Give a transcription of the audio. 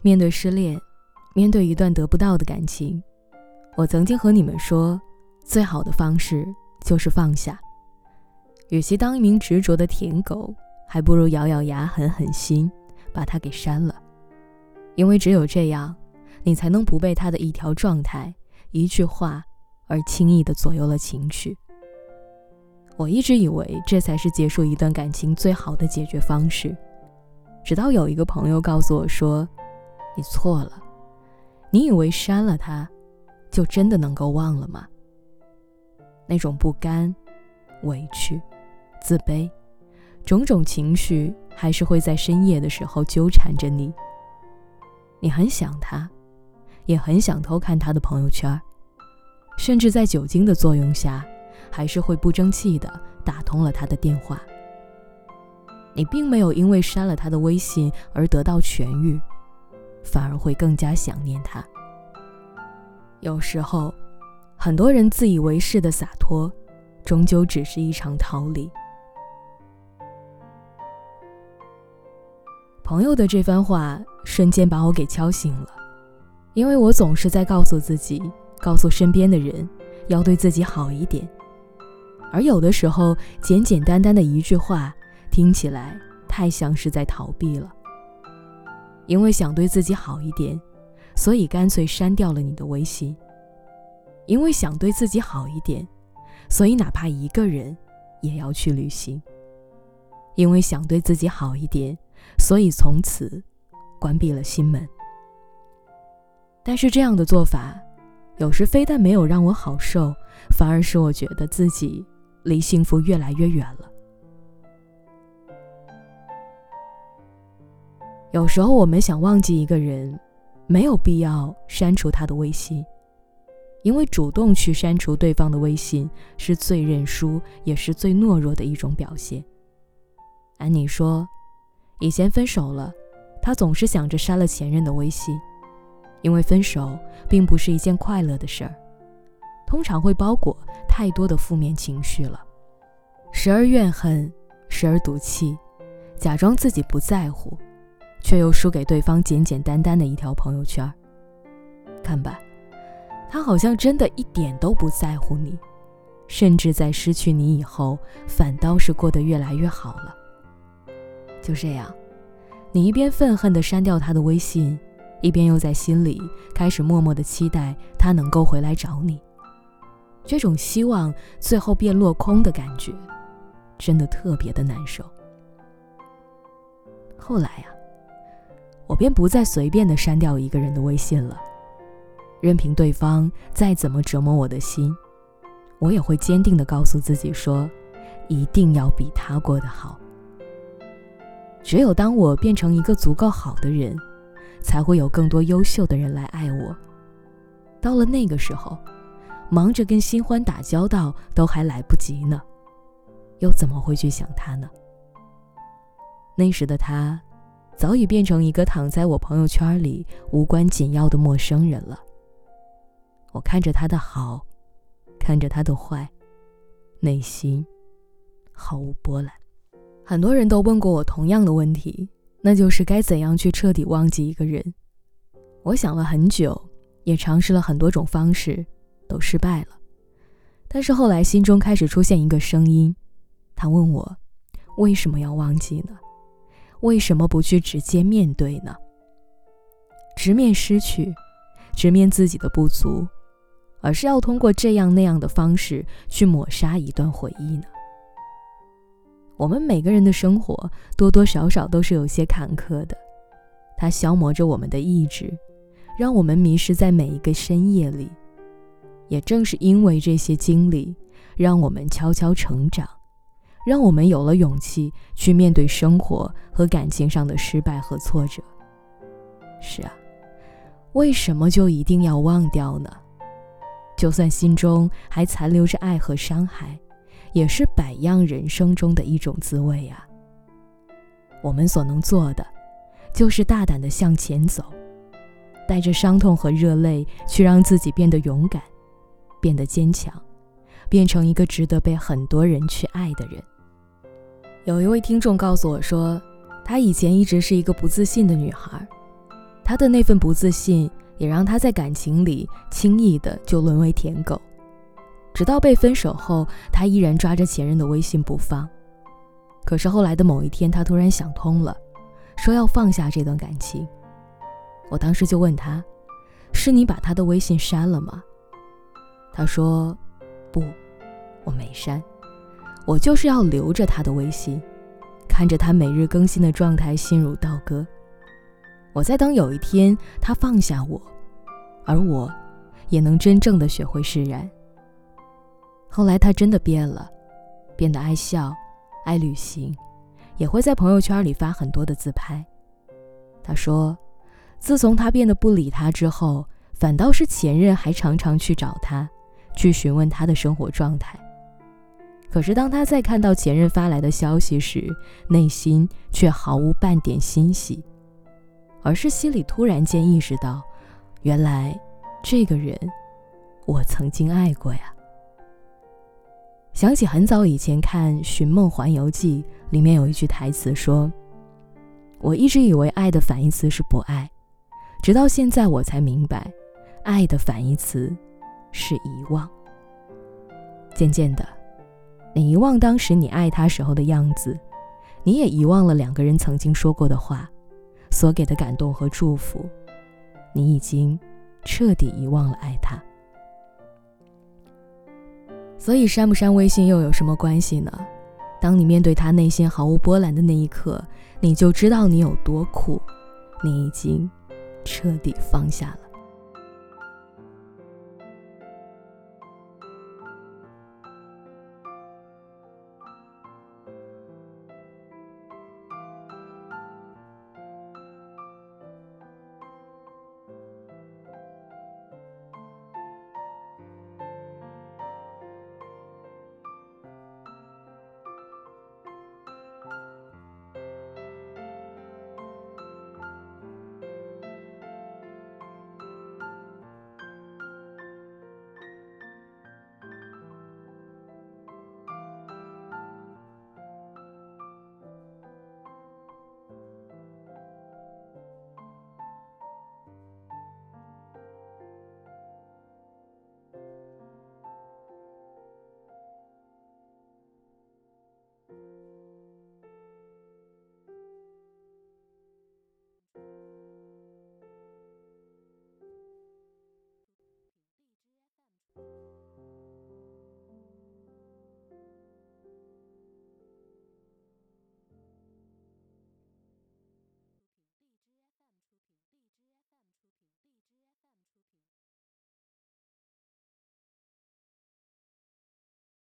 面对失恋，面对一段得不到的感情，我曾经和你们说，最好的方式就是放下。与其当一名执着的舔狗，还不如咬咬牙狠狠心，把它给删了。因为只有这样，你才能不被他的一条状态、一句话而轻易的左右了情绪。我一直以为这才是结束一段感情最好的解决方式，直到有一个朋友告诉我说。你错了，你以为删了他，就真的能够忘了吗？那种不甘、委屈、自卑，种种情绪还是会在深夜的时候纠缠着你。你很想他，也很想偷看他的朋友圈，甚至在酒精的作用下，还是会不争气的打通了他的电话。你并没有因为删了他的微信而得到痊愈。反而会更加想念他。有时候，很多人自以为是的洒脱，终究只是一场逃离。朋友的这番话瞬间把我给敲醒了，因为我总是在告诉自己，告诉身边的人，要对自己好一点。而有的时候，简简单单的一句话，听起来太像是在逃避了。因为想对自己好一点，所以干脆删掉了你的微信。因为想对自己好一点，所以哪怕一个人也要去旅行。因为想对自己好一点，所以从此关闭了心门。但是这样的做法，有时非但没有让我好受，反而使我觉得自己离幸福越来越远了。有时候我们想忘记一个人，没有必要删除他的微信，因为主动去删除对方的微信是最认输，也是最懦弱的一种表现。安妮说，以前分手了，她总是想着删了前任的微信，因为分手并不是一件快乐的事儿，通常会包裹太多的负面情绪了，时而怨恨，时而赌气，假装自己不在乎。却又输给对方简简单单的一条朋友圈。看吧，他好像真的一点都不在乎你，甚至在失去你以后，反倒是过得越来越好了。就这样，你一边愤恨地删掉他的微信，一边又在心里开始默默的期待他能够回来找你。这种希望最后变落空的感觉，真的特别的难受。后来呀。我便不再随便的删掉一个人的微信了，任凭对方再怎么折磨我的心，我也会坚定的告诉自己说，一定要比他过得好。只有当我变成一个足够好的人，才会有更多优秀的人来爱我。到了那个时候，忙着跟新欢打交道都还来不及呢，又怎么会去想他呢？那时的他。早已变成一个躺在我朋友圈里无关紧要的陌生人了。我看着他的好，看着他的坏，内心毫无波澜。很多人都问过我同样的问题，那就是该怎样去彻底忘记一个人。我想了很久，也尝试了很多种方式，都失败了。但是后来心中开始出现一个声音，他问我为什么要忘记呢？为什么不去直接面对呢？直面失去，直面自己的不足，而是要通过这样那样的方式去抹杀一段回忆呢？我们每个人的生活多多少少都是有些坎坷的，它消磨着我们的意志，让我们迷失在每一个深夜里。也正是因为这些经历，让我们悄悄成长。让我们有了勇气去面对生活和感情上的失败和挫折。是啊，为什么就一定要忘掉呢？就算心中还残留着爱和伤害，也是一样人生中的一种滋味啊。我们所能做的，就是大胆的向前走，带着伤痛和热泪，去让自己变得勇敢，变得坚强。变成一个值得被很多人去爱的人。有一位听众告诉我说，她以前一直是一个不自信的女孩，她的那份不自信也让她在感情里轻易的就沦为舔狗，直到被分手后，他依然抓着前任的微信不放。可是后来的某一天，他突然想通了，说要放下这段感情。我当时就问他：“是你把他的微信删了吗？”他说：“不，我没删。”我就是要留着他的微信，看着他每日更新的状态，心如刀割。我在等有一天他放下我，而我，也能真正的学会释然。后来他真的变了，变得爱笑，爱旅行，也会在朋友圈里发很多的自拍。他说，自从他变得不理他之后，反倒是前任还常常去找他，去询问他的生活状态。可是，当他再看到前任发来的消息时，内心却毫无半点欣喜，而是心里突然间意识到，原来这个人，我曾经爱过呀。想起很早以前看《寻梦环游记》，里面有一句台词说：“我一直以为爱的反义词是不爱，直到现在我才明白，爱的反义词是遗忘。”渐渐的。你遗忘当时你爱他时候的样子，你也遗忘了两个人曾经说过的话，所给的感动和祝福，你已经彻底遗忘了爱他。所以删不删微信又有什么关系呢？当你面对他内心毫无波澜的那一刻，你就知道你有多苦，你已经彻底放下了。